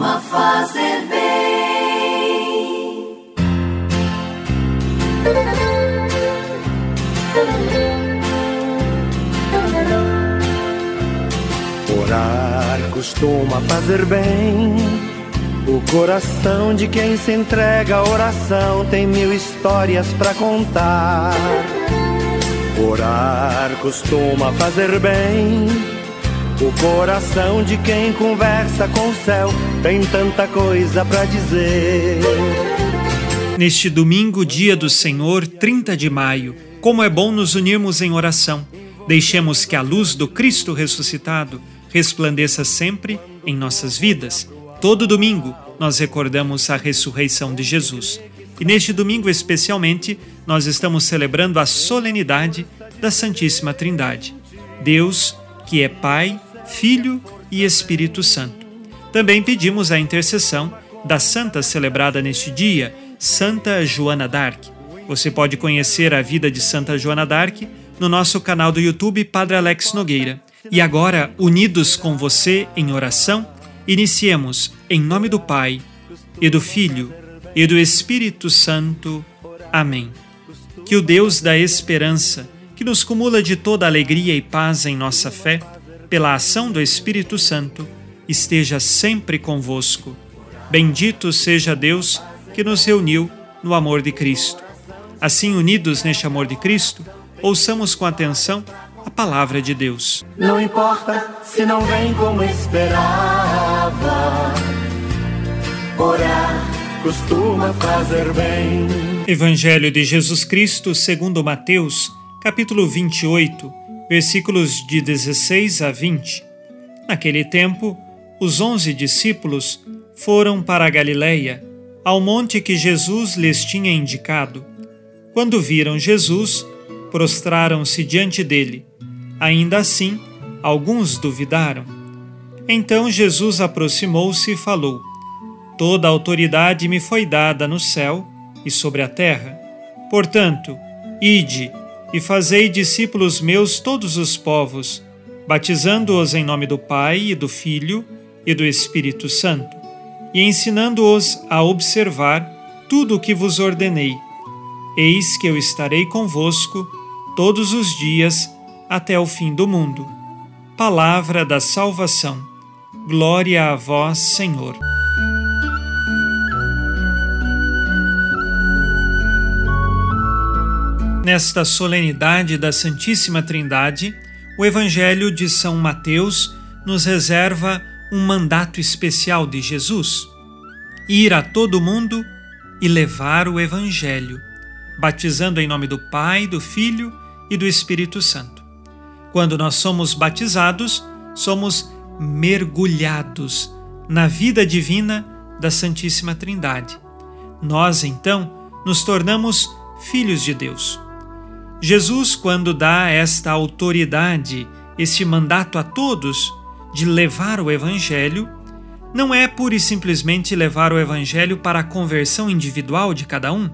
costuma fazer bem. Orar costuma fazer bem. O coração de quem se entrega à oração tem mil histórias para contar. Orar costuma fazer bem. O coração de quem conversa com o céu tem tanta coisa para dizer. Neste domingo, dia do Senhor, 30 de maio, como é bom nos unirmos em oração. Deixemos que a luz do Cristo ressuscitado resplandeça sempre em nossas vidas. Todo domingo nós recordamos a ressurreição de Jesus. E neste domingo, especialmente, nós estamos celebrando a solenidade da Santíssima Trindade. Deus, que é Pai, Filho e Espírito Santo. Também pedimos a intercessão da santa celebrada neste dia, Santa Joana d'Arc. Você pode conhecer a vida de Santa Joana d'Arc no nosso canal do YouTube Padre Alex Nogueira. E agora, unidos com você em oração, iniciemos em nome do Pai, e do Filho, e do Espírito Santo. Amém. Que o Deus da esperança, que nos cumula de toda alegria e paz em nossa fé, pela ação do Espírito Santo, esteja sempre convosco. Bendito seja Deus que nos reuniu no amor de Cristo. Assim, unidos neste amor de Cristo, ouçamos com atenção a palavra de Deus. Não importa se não vem como esperava, orar costuma fazer bem. Evangelho de Jesus Cristo segundo Mateus, capítulo 28, versículos de 16 a 20. Naquele tempo, os onze discípulos foram para a Galiléia, ao monte que Jesus lhes tinha indicado. Quando viram Jesus, prostraram-se diante dele. Ainda assim, alguns duvidaram. Então Jesus aproximou-se e falou: Toda a autoridade me foi dada no céu e sobre a terra. Portanto, ide e fazei discípulos meus todos os povos, batizando-os em nome do Pai e do Filho e do Espírito Santo, e ensinando-os a observar tudo o que vos ordenei. Eis que eu estarei convosco todos os dias até o fim do mundo. Palavra da salvação. Glória a vós, Senhor. Nesta solenidade da Santíssima Trindade, o Evangelho de São Mateus nos reserva um mandato especial de Jesus: ir a todo mundo e levar o Evangelho, batizando em nome do Pai, do Filho e do Espírito Santo. Quando nós somos batizados, somos mergulhados na vida divina da Santíssima Trindade. Nós, então, nos tornamos filhos de Deus. Jesus, quando dá esta autoridade, este mandato a todos de levar o Evangelho, não é pura e simplesmente levar o Evangelho para a conversão individual de cada um,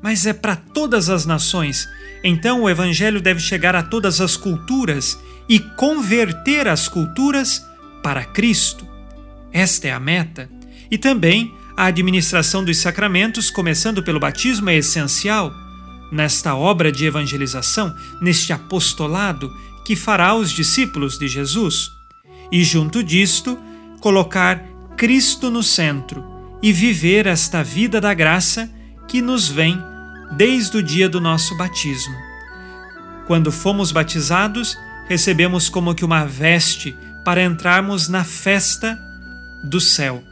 mas é para todas as nações. Então o Evangelho deve chegar a todas as culturas e converter as culturas para Cristo. Esta é a meta. E também a administração dos sacramentos, começando pelo batismo, é essencial nesta obra de evangelização, neste apostolado que fará os discípulos de Jesus. E junto disto, colocar Cristo no centro e viver esta vida da graça que nos vem desde o dia do nosso batismo. Quando fomos batizados, recebemos como que uma veste para entrarmos na festa do céu.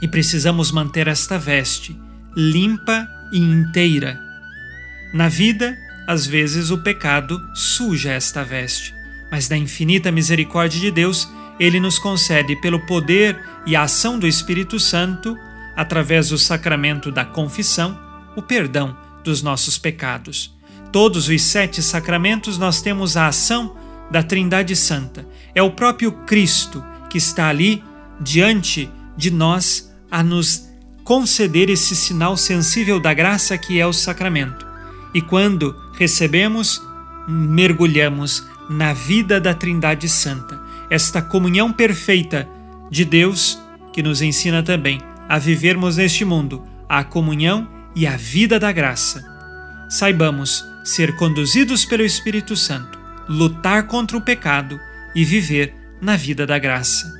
E precisamos manter esta veste limpa e inteira na vida, às vezes o pecado suja esta veste, mas da infinita misericórdia de Deus, ele nos concede, pelo poder e a ação do Espírito Santo, através do sacramento da confissão, o perdão dos nossos pecados. Todos os sete sacramentos nós temos a ação da Trindade Santa. É o próprio Cristo que está ali diante de nós a nos conceder esse sinal sensível da graça que é o sacramento. E quando recebemos, mergulhamos na vida da Trindade Santa, esta comunhão perfeita de Deus que nos ensina também a vivermos neste mundo a comunhão e a vida da graça. Saibamos ser conduzidos pelo Espírito Santo, lutar contra o pecado e viver na vida da graça.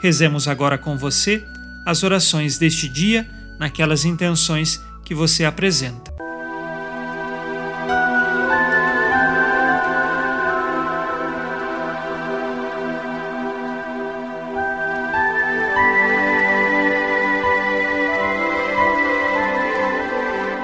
Rezemos agora com você as orações deste dia, naquelas intenções que você apresenta.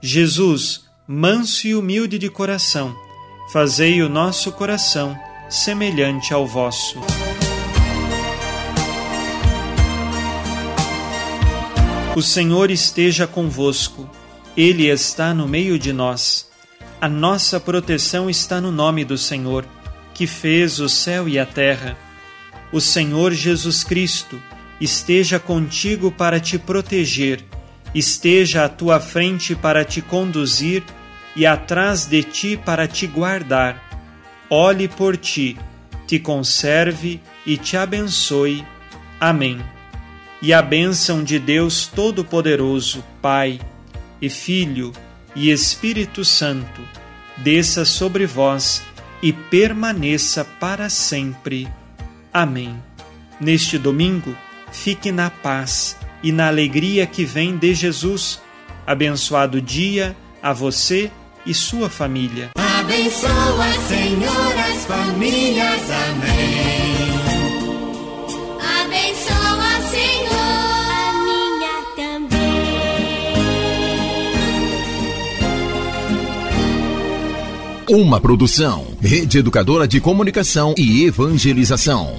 Jesus, manso e humilde de coração, fazei o nosso coração semelhante ao vosso. O Senhor esteja convosco, Ele está no meio de nós. A nossa proteção está no nome do Senhor, que fez o céu e a terra. O Senhor Jesus Cristo esteja contigo para te proteger esteja à tua frente para te conduzir e atrás de ti para te guardar. Olhe por ti, te conserve e te abençoe. Amém. E a bênção de Deus Todo-Poderoso, Pai e Filho e Espírito Santo, desça sobre vós e permaneça para sempre. Amém. Neste domingo, fique na paz e na alegria que vem de Jesus. Abençoado dia a você e sua família. Abençoa, Senhor, as famílias. Amém. Abençoa, Senhor, a minha também. Uma produção, Rede Educadora de Comunicação e Evangelização.